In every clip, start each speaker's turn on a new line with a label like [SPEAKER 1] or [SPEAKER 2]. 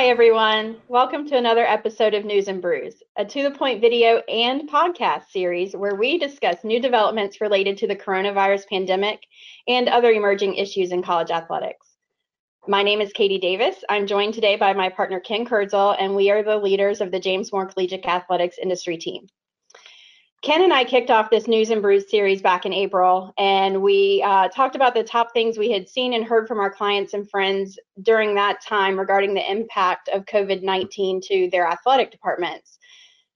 [SPEAKER 1] Hi, everyone. Welcome to another episode of News and Brews, a to the point video and podcast series where we discuss new developments related to the coronavirus pandemic and other emerging issues in college athletics. My name is Katie Davis. I'm joined today by my partner Ken Kurtzel, and we are the leaders of the James Moore Collegiate Athletics industry team. Ken and I kicked off this News and Brews series back in April, and we uh, talked about the top things we had seen and heard from our clients and friends during that time regarding the impact of COVID 19 to their athletic departments.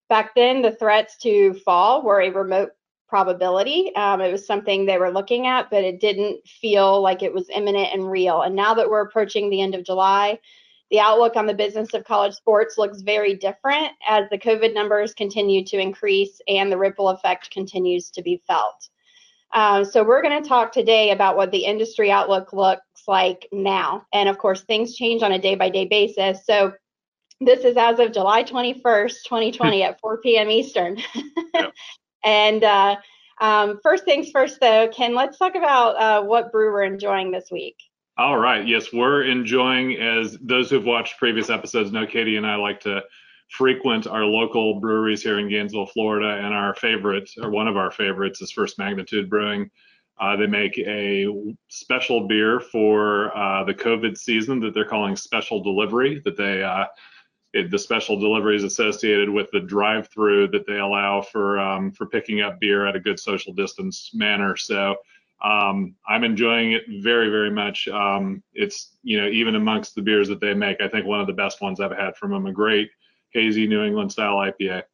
[SPEAKER 1] Back then, the threats to fall were a remote probability. Um, it was something they were looking at, but it didn't feel like it was imminent and real. And now that we're approaching the end of July, the outlook on the business of college sports looks very different as the COVID numbers continue to increase and the ripple effect continues to be felt. Um, so we're going to talk today about what the industry outlook looks like now. And of course, things change on a day by day basis. So this is as of July 21st, 2020 at 4 p.m. Eastern. and uh, um, first things first, though, Ken, let's talk about uh, what brew we're enjoying this week.
[SPEAKER 2] All right. Yes, we're enjoying, as those who've watched previous episodes know, Katie and I like to frequent our local breweries here in Gainesville, Florida, and our favorite, or one of our favorites, is First Magnitude Brewing. Uh, they make a special beer for uh, the COVID season that they're calling Special Delivery. That they, uh, it, the special delivery is associated with the drive-through that they allow for um, for picking up beer at a good social distance manner. So um, I'm enjoying it very, very much. Um, it's, you know, even amongst the beers that they make, I think one of the best ones I've had from them, a great hazy New England style IPA.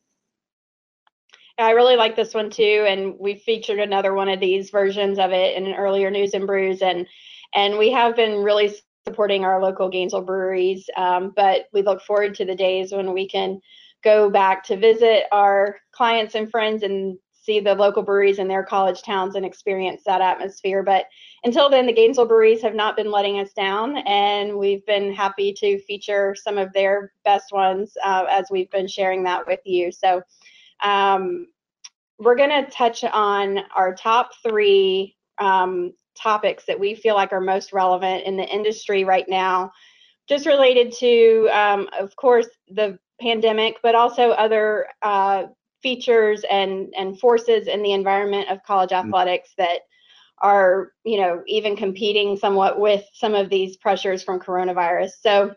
[SPEAKER 1] I really like this one too, and we featured another one of these versions of it in an earlier news and brews, and and we have been really supporting our local Gainesville breweries. Um, but we look forward to the days when we can go back to visit our clients and friends and see the local breweries in their college towns and experience that atmosphere. But until then, the Gainesville breweries have not been letting us down, and we've been happy to feature some of their best ones uh, as we've been sharing that with you. So um, we're going to touch on our top three um, topics that we feel like are most relevant in the industry right now, just related to, um, of course, the pandemic, but also other uh, features and and forces in the environment of college mm. athletics that are you know even competing somewhat with some of these pressures from coronavirus. So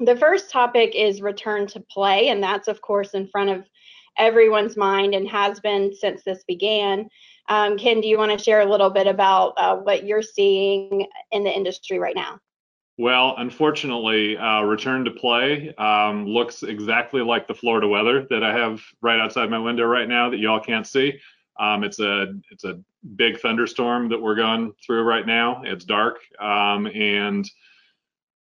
[SPEAKER 1] the first topic is return to play and that's of course in front of everyone's mind and has been since this began. Um, ken do you want to share a little bit about uh, what you're seeing in the industry right now
[SPEAKER 2] well, unfortunately, uh, return to play um, looks exactly like the Florida weather that I have right outside my window right now that y'all can't see. Um, it's a it's a big thunderstorm that we're going through right now. It's dark um, and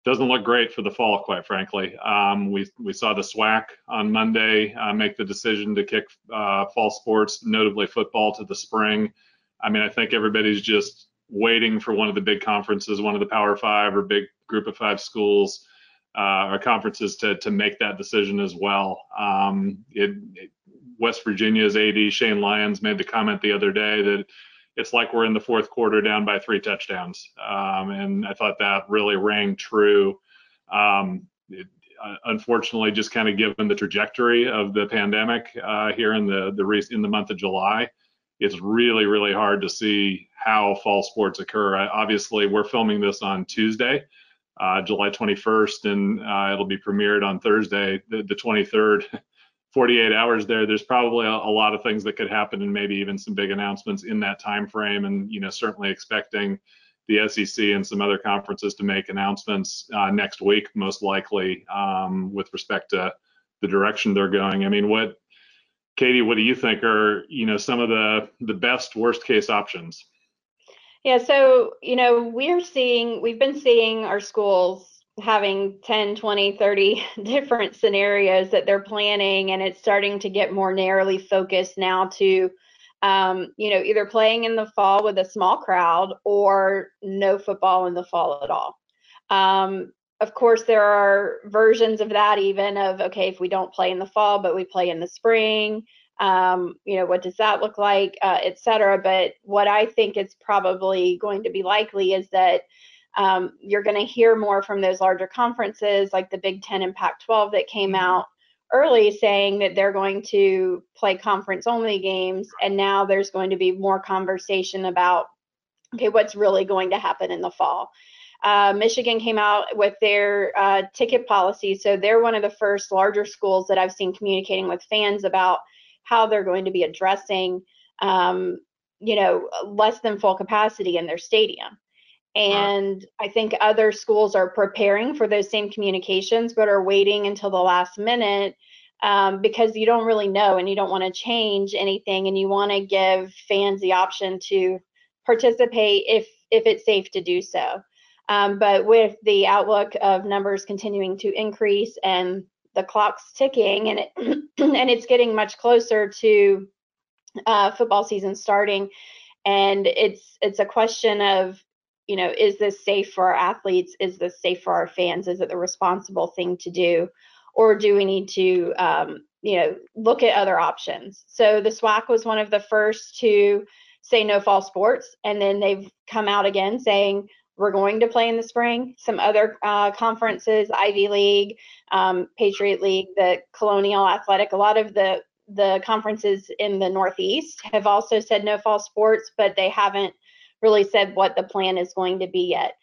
[SPEAKER 2] doesn't look great for the fall, quite frankly. Um, we we saw the SWAC on Monday uh, make the decision to kick uh, fall sports, notably football, to the spring. I mean, I think everybody's just waiting for one of the big conferences, one of the Power Five or big Group of Five schools uh, or conferences to to make that decision as well. Um, it, it, West Virginia's AD Shane Lyons made the comment the other day that it's like we're in the fourth quarter down by three touchdowns, um, and I thought that really rang true. Um, it, uh, unfortunately, just kind of given the trajectory of the pandemic uh, here in the the in the month of July, it's really really hard to see how fall sports occur. I, obviously, we're filming this on Tuesday, uh, July 21st, and uh, it'll be premiered on Thursday, the, the 23rd. 48 hours there. There's probably a, a, lot of things that could happen, and maybe even some big announcements in that time frame. And you know, certainly expecting the SEC and some other conferences to make announcements uh, next week, most likely, um, with respect to the direction they're going. I mean, what, Katie, what do you think are you know some of the the best worst case options?
[SPEAKER 1] Yeah, so, you know, we're seeing, we've been seeing our schools having 10, 20, 30 different scenarios that they're planning, and it's starting to get more narrowly focused now to, um, you know, either playing in the fall with a small crowd or no football in the fall at all. Um, of course, there are versions of that even of, okay, if we don't play in the fall, but we play in the spring, um, you know, what does that look like, uh, et cetera. But what I think is probably going to be likely is that Um, you're going to hear more from those larger conferences like the Big Ten and Pac 12 that came mm-hmm. out early saying that they're going to play conference only games. And now there's going to be more conversation about, okay, what's really going to happen in the fall. Uh, Michigan came out with their uh, ticket policy. So they're one of the first larger schools that I've seen communicating with fans about how they're going to be addressing, um, you know, less than full capacity in their stadium. And I think other schools are preparing for those same communications, but are waiting until the last minute um, because you don't really know and you don't want to change anything and you want to give fans the option to participate if if it's safe to do so. Um, but with the outlook of numbers continuing to increase and the clock's ticking and it and it's getting much closer to uh, football season starting, and it's it's a question of you know is this safe for our athletes? Is this safe for our fans? Is it the responsible thing to do, or do we need to um, you know look at other options? So the SWAC was one of the first to say no fall sports, and then they've come out again saying we're going to play in the spring. Some other uh, conferences, Ivy League, um, Patriot League, the Colonial Athletic, a lot of the the conferences in the Northeast have also said no fall sports, but they haven't really said what the plan is going to be yet.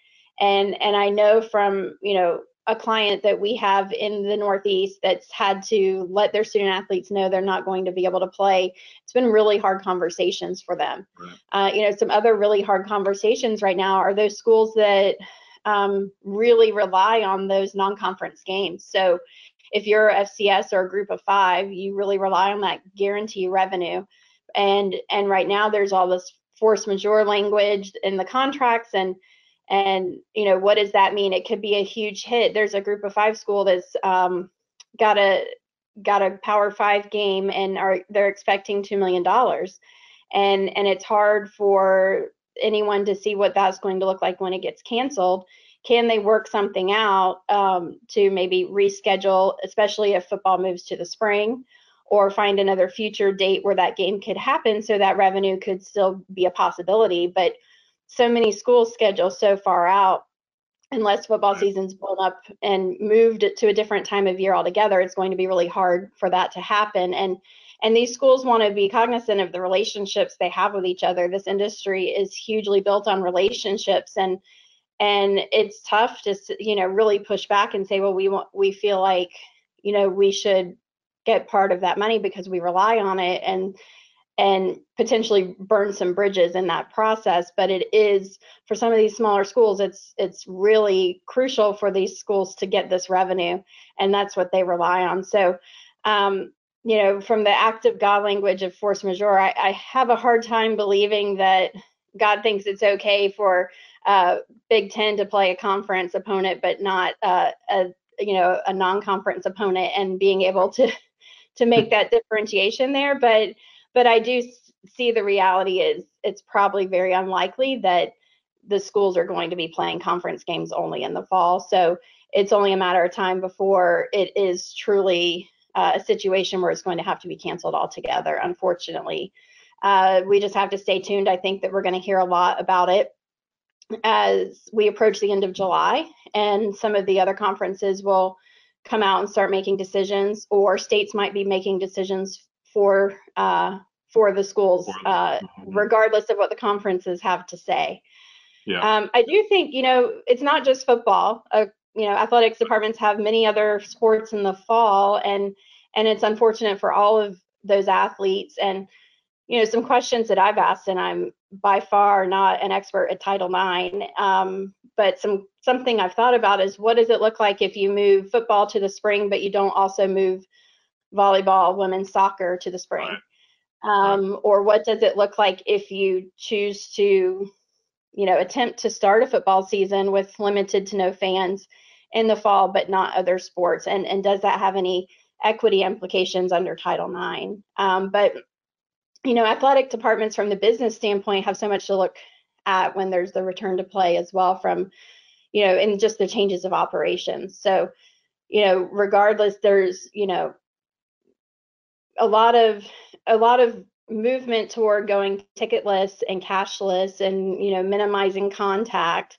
[SPEAKER 1] And and I know from you know a client that we have in the Northeast that's had to let their student athletes know they're not going to be able to play. It's been really hard conversations for them. Right. Uh, you know, some other really hard conversations right now are those schools that um, really rely on those non-conference games. So if you're FCS or a group of five, you really rely on that guarantee revenue. And and right now there's all this force majeure language in the contracts and and you know what does that mean? It could be a huge hit. There's a group of five school that's um, got a got a power five game and are they're expecting two million dollars. And and it's hard for anyone to see what that's going to look like when it gets canceled. Can they work something out um, to maybe reschedule especially if football moves to the spring or find another future date where that game could happen so that revenue could still be a possibility? But so many schools schedule so far out unless football season's blown up and moved to a different time of year altogether it's going to be really hard for that to happen. And and these schools want to be cognizant of the relationships they have with each other. This industry is hugely built on relationships and and it's tough to you know really push back and say well we want we feel like you know we should get part of that money because we rely on it. And and potentially burn some bridges in that process but it is for some of these smaller schools it's it's really crucial for these schools to get this revenue and that's what they rely on. So um, you know from the act of god language of force majeure I, I, have a hard time believing that god thinks it's okay for uh, big ten to play a conference opponent but not uh, a you know a non-conference opponent and being able to to make that differentiation there. But but I do see the reality is it's probably very unlikely that the schools are going to be playing conference games only in the fall. So it's only a matter of time before it is truly uh, a situation where it's going to have to be canceled altogether, unfortunately. Uh, we just have to stay tuned. I think that we're going to hear a lot about it as we approach the end of July, and some of the other conferences will come out and start making decisions, or states might be making decisions for uh, for the schools, uh, mm-hmm. regardless of what the conferences have to say. Yeah. Um, I do think you know it's not just football. Uh, you know, athletics departments have many other sports in the fall, and and it's unfortunate for all of those athletes. And you know, some questions that I've asked, and I'm by far not an expert at Title IX, um, but some something I've thought about is what does it look like if you move football to the spring, but you don't also move volleyball, women's soccer to the spring? Right. Um, right. Or what does it look like if you choose to, you know, attempt to start a football season with limited to no fans in the fall, but not other sports? And, and does that have any equity implications under Title IX? Um, but, you know, athletic departments from the business standpoint have so much to look at when there's the return to play as well from, you know, and just the changes of operations. So, you know, regardless, there's, you know, a lot of a lot of movement toward going ticketless and cashless and you know minimizing contact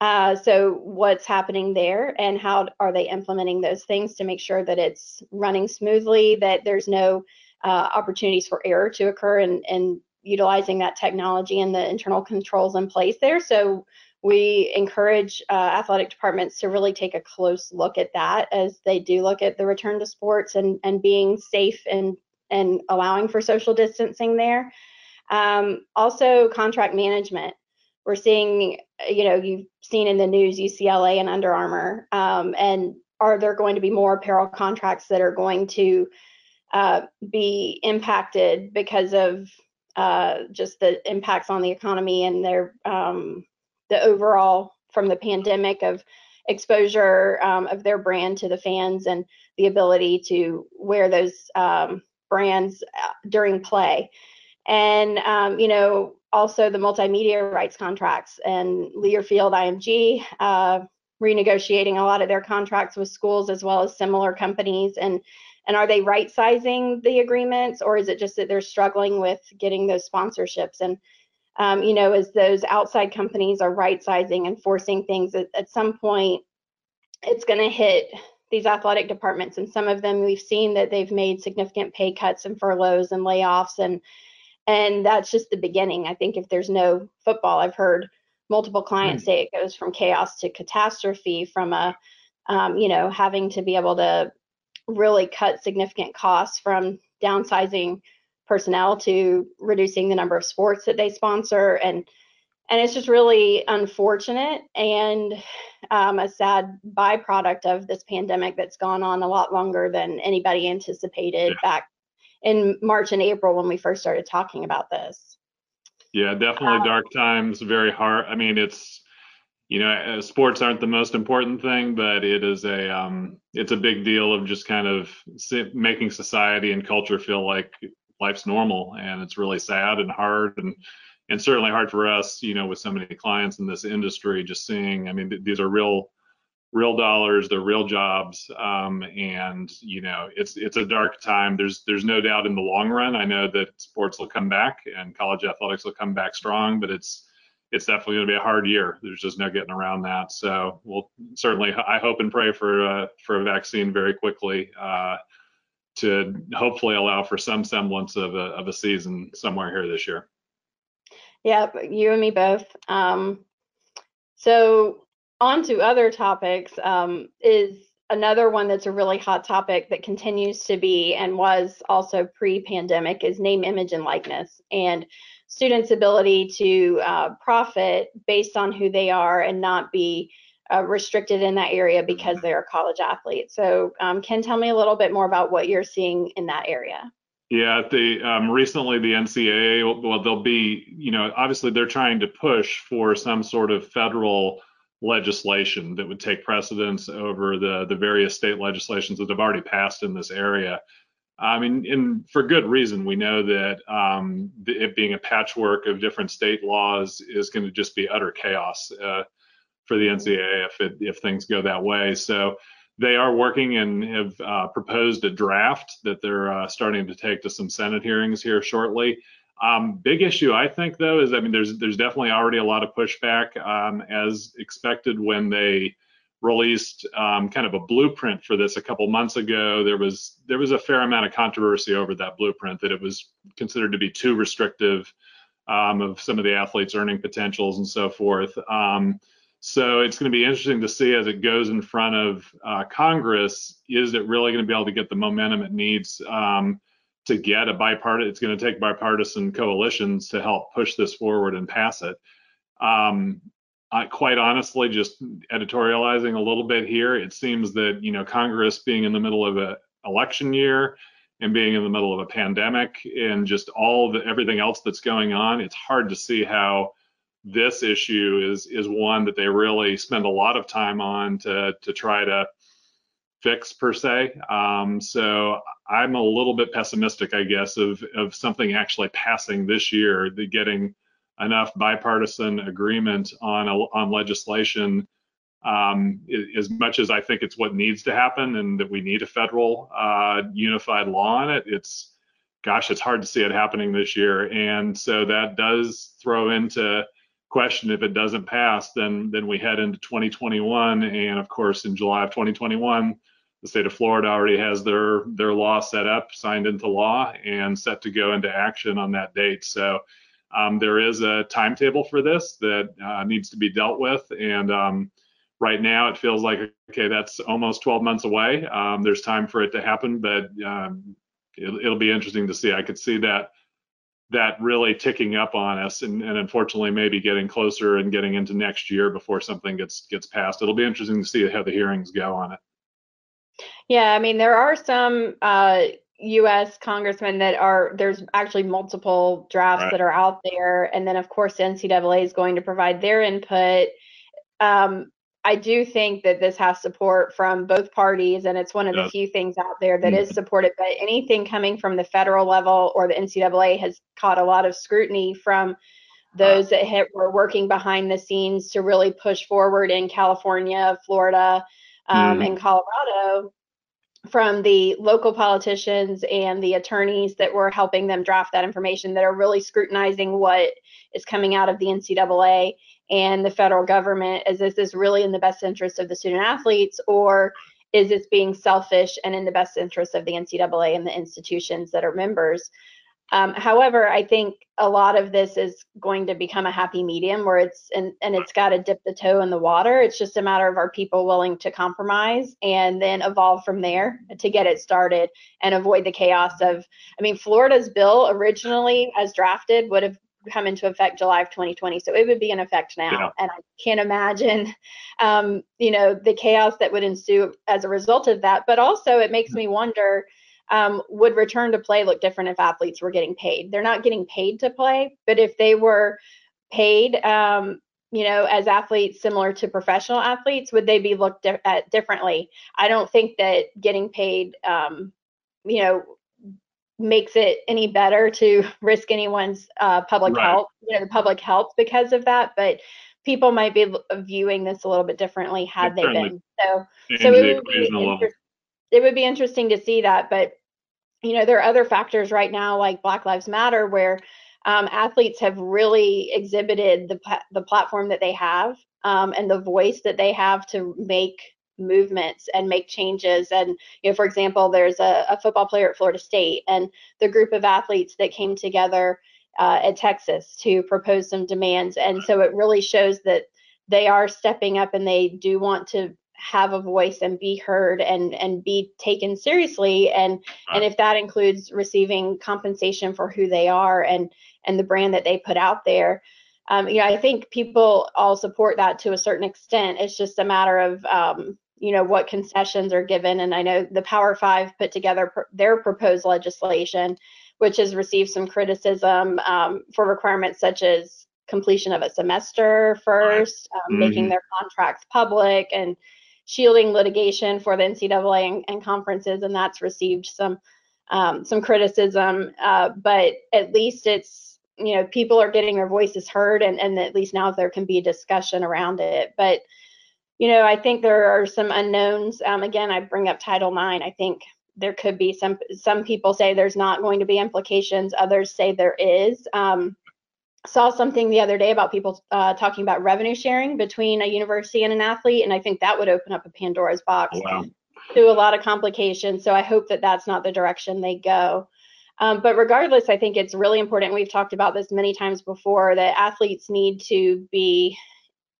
[SPEAKER 1] Uh, so what's happening there and how are they implementing those things to make sure that it's running smoothly, that there's no uh, opportunities for error to occur and, and utilizing that technology and the internal controls in place there. So we encourage uh, athletic departments to really take a close look at that as they do look at the return to sports and, and being safe and, and allowing for social distancing there. Um, also, contract management. We're seeing, you know, you've seen in the news UCLA and Under Armour, um, and are there going to be more apparel contracts that are going to uh, be impacted because of uh, just the impacts on the economy and their um, the overall from the pandemic of exposure um, of their brand to the fans and the ability to wear those um, brands uh, during play. And, um, you know, also the multimedia rights contracts and Learfield IMG uh, renegotiating a lot of their contracts with schools as well as similar companies. And, and are they right sizing the agreements or is it just that they're struggling with getting those sponsorships? And, um, you know, as those outside companies are right sizing and forcing things at, at some point, it's going to hit these athletic departments. And some of them we've seen that they've made significant pay cuts and furloughs and layoffs. And, and that's just the beginning. I think if there's no football, I've heard multiple clients mm. say it goes from chaos to catastrophe from a, um, you know, having to be able to really cut significant costs from downsizing personnel to reducing the number of sports that they sponsor and and it's just really unfortunate and um, a sad byproduct of this pandemic that's gone on a lot longer than anybody anticipated yeah. back in March and April when we first started talking about this.
[SPEAKER 2] Yeah, definitely um, dark times. Very hard. I mean, it's you know, uh, sports aren't the most important thing, but it is a um, it's a big deal of just kind of making society and culture feel like life's normal and it's really sad and hard and and certainly hard for us you know with so many clients in this industry just seeing i mean th- these are real real dollars they're real jobs um, and you know it's it's a dark time. There's there's no doubt in the long run i know that sports will come back and college athletics will come back strong but it's it's definitely going to be a hard year. There's just no getting around that. So we'll certainly i hope and pray for uh, for a vaccine very quickly uh, to hopefully allow for some semblance of a, of a season somewhere here this year.
[SPEAKER 1] Yeah, you and me both. Um, so on to other topics um, is another one that's a really hot topic that continues to be and was also pre-pandemic is name, image, and likeness, and students' ability to uh, profit based on who they are and not be uh, restricted in that area because mm-hmm. they're a college athlete. So, um, Ken, tell me a little bit more about what you're seeing in that area.
[SPEAKER 2] Yeah, the um, recently the NCAA, well, they'll be, you know, obviously they're trying to push for some sort of federal legislation that would take precedence over the the various state legislations that have already passed in this area. I mean, and for good reason. We know that um, it being a patchwork of different state laws is going to just be utter chaos. Uh, for the NCAA if it, if things go that way. So they are working and have uh, proposed a draft that they're uh, starting to take to some Senate hearings here shortly. Um, big issue, I think, though, is I mean, there's there's definitely already a lot of pushback um, as expected when they released um, kind of a blueprint for this a couple months ago. There was there was a fair amount of controversy over that blueprint that it was considered to be too restrictive um, of some of the athletes' earning potentials and so forth. So it's going to be interesting to see as it goes in front of uh, Congress. Is it really going to be able to get the momentum it needs um, to get a bipartisan? It's going to take bipartisan coalitions to help push this forward and pass it. Um, I, quite honestly, just editorializing a little bit here, it seems that you know Congress being in the middle of an election year and being in the middle of a pandemic and just all the everything else that's going on, it's hard to see how this issue is is one that they really spend a lot of time on to to try to fix per se. Um, so I'm a little bit pessimistic, I guess, of of something actually passing this year, the getting enough bipartisan agreement on a, on legislation. Um, as much as I think it's what needs to happen, and that we need a federal uh, unified law on it, it's gosh, it's hard to see it happening this year, and so that does throw into question if it doesn't pass, then then we head into 2021, and of course in July of 2021, the state of Florida already has their their law set up, signed into law, and set to go into action on that date. So um, there is a timetable for this that uh, needs to be dealt with, and um, right now it feels like okay, that's almost 12 months away. Um, there's time for it to happen, but um, it, it'll be interesting to see. I could see that that really ticking up on us and, and, unfortunately maybe getting closer and getting into next year before something gets gets passed it'll be interesting to see how the hearings go on it
[SPEAKER 1] yeah, I mean, there are some uh, U.S. congressmen that are there's actually multiple drafts right. that are out there, and then of course NCAA is going to provide their input. Um, I do think that this has support from both parties, and it's one of the few things out there that mm-hmm. is supported. But anything coming from the federal level or the NCAA has caught a lot of scrutiny from those that hit, were working behind the scenes to really push forward in California, Florida, um, mm. and Colorado from the local politicians and the attorneys that were helping them draft that information that are really scrutinizing what is coming out of the NCAA and the federal government. Is this is really in the best interest of the student athletes or is this being selfish and in the best interest of the NCAA and the institutions that are members? Um, however, I think a lot of this is going to become a happy medium where it's and, and it's got to dip the toe in the water. It's just a matter of are people willing to compromise and then evolve from there to get it started and avoid the chaos of. I mean, Florida's bill originally, as drafted, would have come into effect July of 2020, so it would be in effect now. Yeah. And I can't imagine, um, you know, the chaos that would ensue as a result of that. But also, it makes me wonder um, would return to play look different if athletes were getting paid? They're not getting paid to play, but if they were paid, um, you know, as athletes similar to professional athletes, would they be looked at differently? I don't think that getting paid, um, you know, makes it any better to risk anyone's uh, public right. health, you know, the public health because of that. But people might be viewing this a little bit differently had they been. So, so it would, be inter- it would be interesting to see that. But you know, there are other factors right now like Black Lives Matter where um, athletes have really exhibited the the platform that they have um, and the voice that they have to make movements and make changes. And you know, for example, there's a, a football player at Florida State and the group of athletes that came together uh, at Texas to propose some demands. And so it really shows that they are stepping up and they do want to have a voice and be heard and and be taken seriously and and if that includes receiving compensation for who they are and and the brand that they put out there um, you know i think people all support that to a certain extent it's just a matter of um, you know what concessions are given and i know the power five put together pr- their proposed legislation which has received some criticism um, for requirements such as completion of a semester first, um, mm-hmm. making their contracts public, and shielding litigation for the NCAA and, and conferences, and that's received some um, some criticism. Uh, but at least it's you know people are getting their voices heard, and and at least now there can be a discussion around it. But you know I think there are some unknowns. Um, again, I bring up Title IX. I think there could be some some people say there's not going to be implications others say there is um, saw something the other day about people uh, talking about revenue sharing between a university and an athlete, and I think that would open up a Pandora's box oh, wow. to a lot of complications. So I hope that that's not the direction they go. Um, but regardless, I think it's really important. We've talked about this many times before that athletes need to be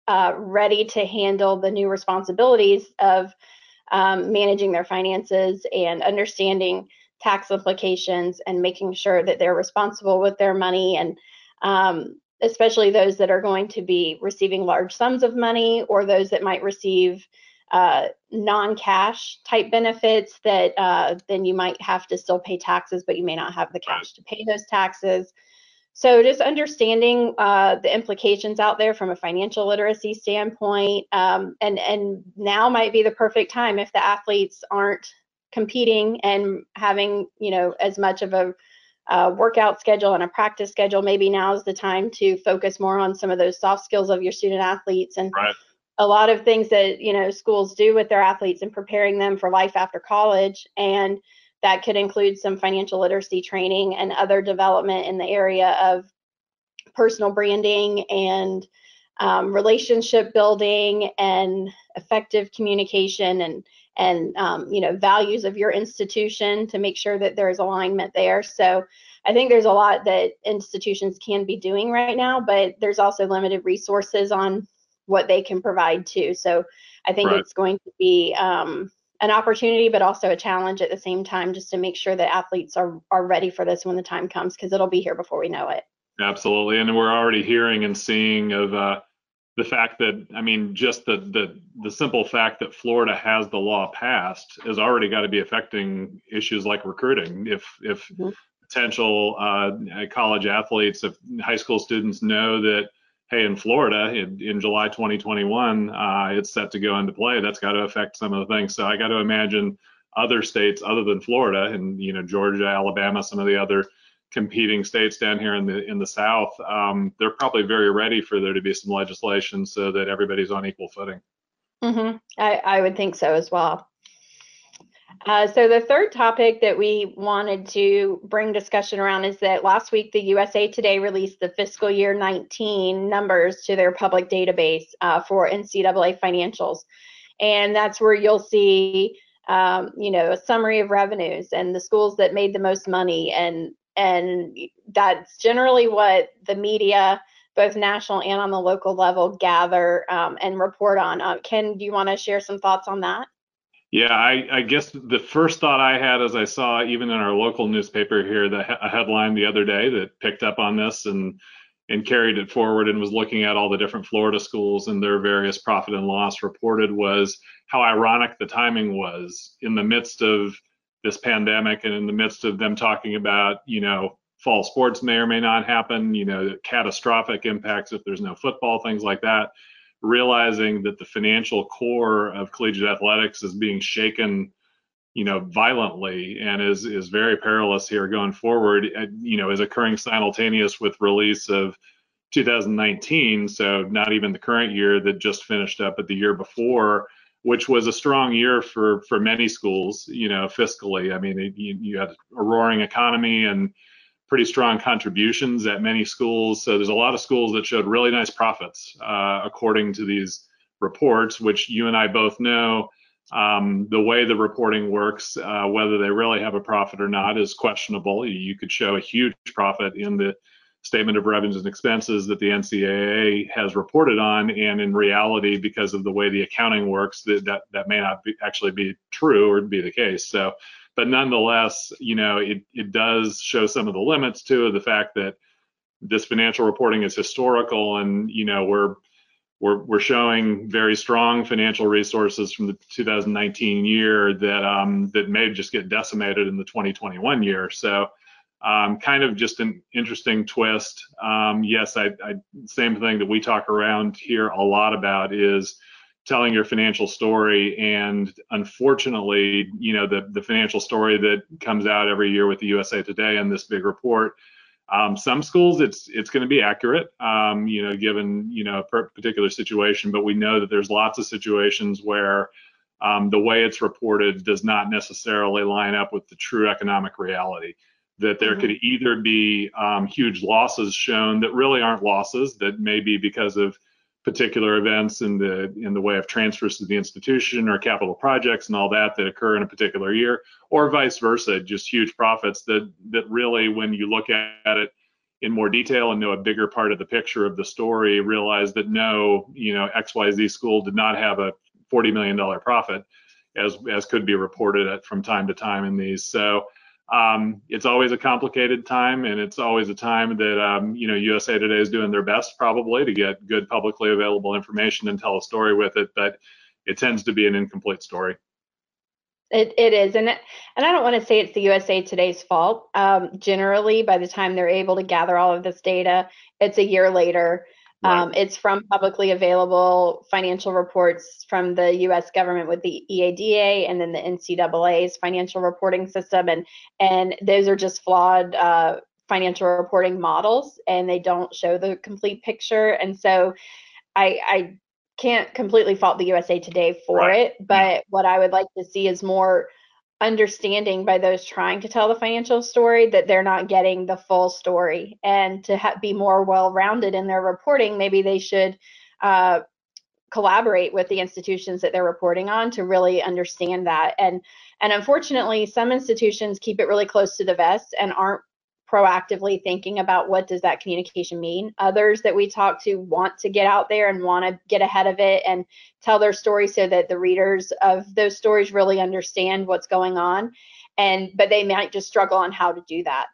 [SPEAKER 1] uh, ready to handle the new responsibilities of um, managing their finances and understanding tax implications and making sure that they're responsible with their money and um, especially those that are going to be receiving large sums of money or those that might receive uh, non-cash type benefits that uh, then you might have to still pay taxes, but you may not have the cash to pay those taxes. So just understanding uh, the implications out there from a financial literacy standpoint, um, and and now might be the perfect time if the athletes aren't competing and having you know as much of a uh, workout schedule and a practice schedule, maybe now is the time to focus more on some of those soft skills of your student athletes and right. a lot of things that you know schools do with their athletes and preparing them for life after college and that could include some financial literacy training and other development in the area of personal branding and um, relationship building and effective communication and and um, you know values of your institution to make sure that there's alignment there. So I think there's a lot that institutions can be doing right now, but there's also limited resources on what they can provide too. So I think right. it's going to be um, an opportunity, but also a challenge at the same time, just to make sure that athletes are are ready for this when the time comes, because it'll be here before we know it.
[SPEAKER 2] Absolutely, and we're already hearing and seeing of uh, the fact that I mean, just the the the simple fact that Florida has the law passed has already got to be affecting issues like recruiting. If if mm-hmm. potential uh, college athletes, if high school students know that hey, in Florida in, in July 2021, uh, it's set to go into play. That's got to affect some of the things. So I got to imagine other states other than Florida and you know Georgia, Alabama, some of the other competing states down here in the in the South, um, they're probably very ready for there to be some legislation so that everybody's on equal footing.
[SPEAKER 1] Mm-hmm. I, I would think so as well. Uh, so the third topic that we wanted to bring discussion around is that last week the USA Today released the fiscal year 19 numbers to their public database uh, for NCAA financials, and that's where you'll see, um, you know, a summary of revenues and the schools that made the most money, and and that's generally what the media, both national and on the local level, gather um, and report on. Uh, Ken, do you want to share some thoughts on that?
[SPEAKER 2] Yeah, I, I, guess the first thought I had as I saw even in our local newspaper here the a headline the other day that picked up on this and and carried it forward and was looking at all the different Florida schools and their various profit and loss reported was how ironic the timing was in the midst of this pandemic and in the midst of them talking about you know fall sports may or may not happen you know catastrophic impacts if there's no football things like that realizing that the financial core of collegiate athletics is being shaken you know violently and is is very perilous here going forward uh, you know is occurring simultaneous with release of 2019 so not even the current year that just finished up but the year before which was a strong year for for many schools you know fiscally. I mean you, you had a roaring economy and pretty strong contributions at many schools. So there's a lot of schools that showed really nice profits, uh, according to these reports, which you and I both know. Um, the way the reporting works, uh, whether they really have a profit or not, is questionable. You could show a huge profit in the statement of revenues and expenses that the NCAA has reported on, and in reality, because of the way the accounting works, that that, that may not be, actually be true or be the case. So but nonetheless, you know, it, it does show some of the limits to the fact that this financial reporting is historical and, you know, we're, we're, we're showing very strong financial resources from the 2019 year that, um, that may just get decimated in the 2021 year. So, um, kind of just an interesting twist. Um, yes, I, I, same thing that we talk around here a lot about is telling your financial story. And unfortunately you know the the financial story that comes out every year with the usa today and this big report um, some schools it's it's going to be accurate um, you know given you know a particular situation. But we know that there's lots of situations where um, the way it's reported does not necessarily line up with the true economic reality. That there mm-hmm. could either be um, huge losses shown that really aren't losses that may be because of particular events in the in the way of transfers to the institution or capital projects and all that that occur in a particular year or vice versa just huge profits that that really when you look at it in more detail and know a bigger part of the picture of the story realize that no you know xyz school did not have a 40 million dollar profit as as could be reported at from time to time in these. So um, it's always a complicated time, and it's always a time that um, you know USA Today is doing their best probably to get good publicly available information and tell a story with it, but it tends to be an incomplete story.
[SPEAKER 1] It, it is, and it, and I don't want to say it's the USA Today's fault. Um, generally, by the time they're able to gather all of this data, it's a year later. Right. Um, it's from publicly available financial reports from the U.S. government with the EADA and then the NCAA's financial reporting system, and and those are just flawed uh, financial reporting models, and they don't show the complete picture. And so, I, I can't completely fault the USA Today for right. it, but what I would like to see is more understanding by those trying to tell the financial story that they're not getting the full story. And to ha- be more well rounded in their reporting maybe they should uh, collaborate with the institutions that they're reporting on to really understand that. And and unfortunately some institutions keep it really close to the vest and aren't proactively thinking about what does that communication mean? Others that we talk to want to get out there and want to get ahead of it and tell their story so that the readers of those stories really understand what's going on. And but they might just struggle on how to do that.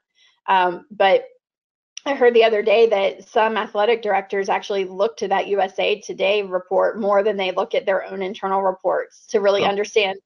[SPEAKER 1] Um, but I heard the other day that some athletic directors actually look to that USA Today report more than they look at their own internal reports to really oh. understand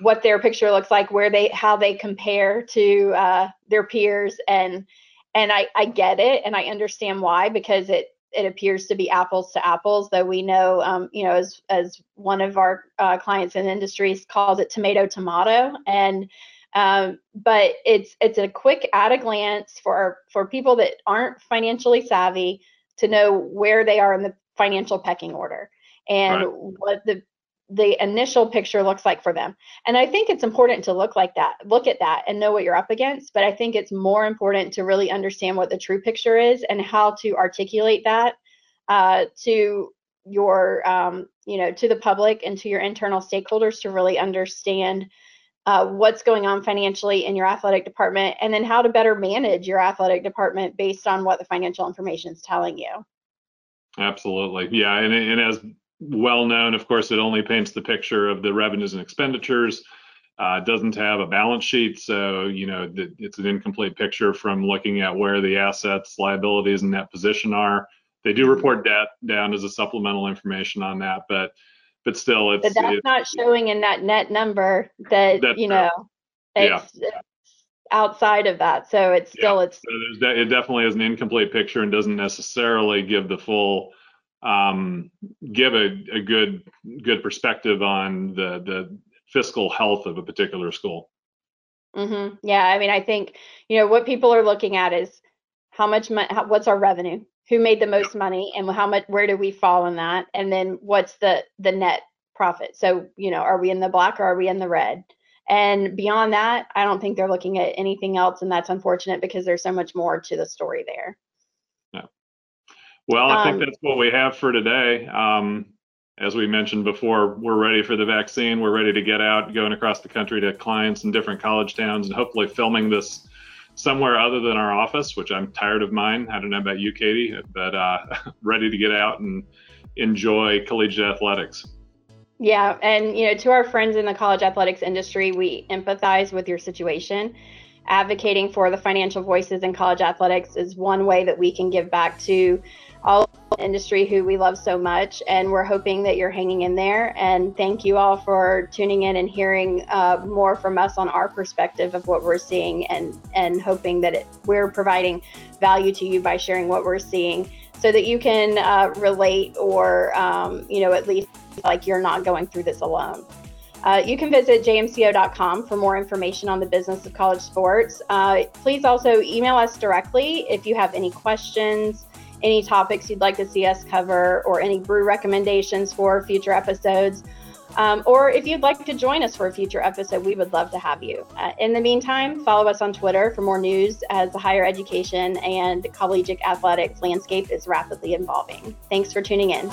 [SPEAKER 1] what their picture looks like, where they how they compare to uh, their peers, and and I I get it and I understand why because it it appears to be apples to apples, though we know, um, you know, as as one of our uh, clients in industries calls it tomato tomato, and um, but it's it's a quick at a glance for for people that aren't financially savvy to know where they are in the financial pecking order and right. what the the initial picture looks like for them. And I think it's important to look like that, look at that and know what you're up against. But I think it's more important to really understand what the true picture is and how to articulate that uh, to your, um, you know, to the public and to your internal stakeholders to really understand uh, what's going on financially in your athletic department and then how to better manage your athletic department based on what the financial information is telling you.
[SPEAKER 2] Absolutely. Yeah. And, and as well known. Of course, it only paints the picture of the revenues and expenditures. Uh, doesn't have a balance sheet, so you know it's an incomplete picture from looking at where the assets, liabilities, and net position are. They do report debt down as a supplemental information on that, but but still, it's
[SPEAKER 1] but that's
[SPEAKER 2] it,
[SPEAKER 1] not showing in that net number that you know it's, yeah. it's, outside of that. So it's still yeah. it's.
[SPEAKER 2] So it definitely is an incomplete picture and doesn't necessarily give the full um, give a, a good good perspective on the the fiscal health of a particular school.
[SPEAKER 1] Mm-hmm. Yeah, I mean, I think you know what people are looking at is how much money, what's our revenue, who made the most money, and how much, where do we fall in that, and then what's the the net profit. So you know, are we in the black or are we in the red? And beyond that, I don't think they're looking at anything else, and that's unfortunate because there's so much more to the story there.
[SPEAKER 2] Well, I think um, that's what we have for today. Um, as we mentioned before, we're ready for the vaccine. We're ready to get out, going across the country to clients in different college towns, and hopefully filming this somewhere other than our office, which I'm tired of mine. I don't know about you, Katie, but uh, ready to get out and enjoy collegiate athletics.
[SPEAKER 1] Yeah, and you know, to our friends in the college athletics industry, we empathize with your situation advocating for the financial voices in college athletics is one way that we can give back to all industry who we love so much and we're hoping that you're hanging in there. And thank you all for tuning in and hearing uh, more from us on our perspective of what we're seeing and and hoping that it, we're providing value to you by sharing what we're seeing so that you can uh, relate or um, you know at least like you're not going through this alone uh, you can visit jmco.com for more information on the business of college sports. Uh, please also email us directly if you have any questions, any topics you'd like to see us cover, or any brew recommendations for future episodes. Um, or if you'd like to join us for a future episode, we would love to have you. Uh, in the meantime, follow us on Twitter for more news as the higher education and collegiate athletics landscape is rapidly evolving. Thanks for tuning in.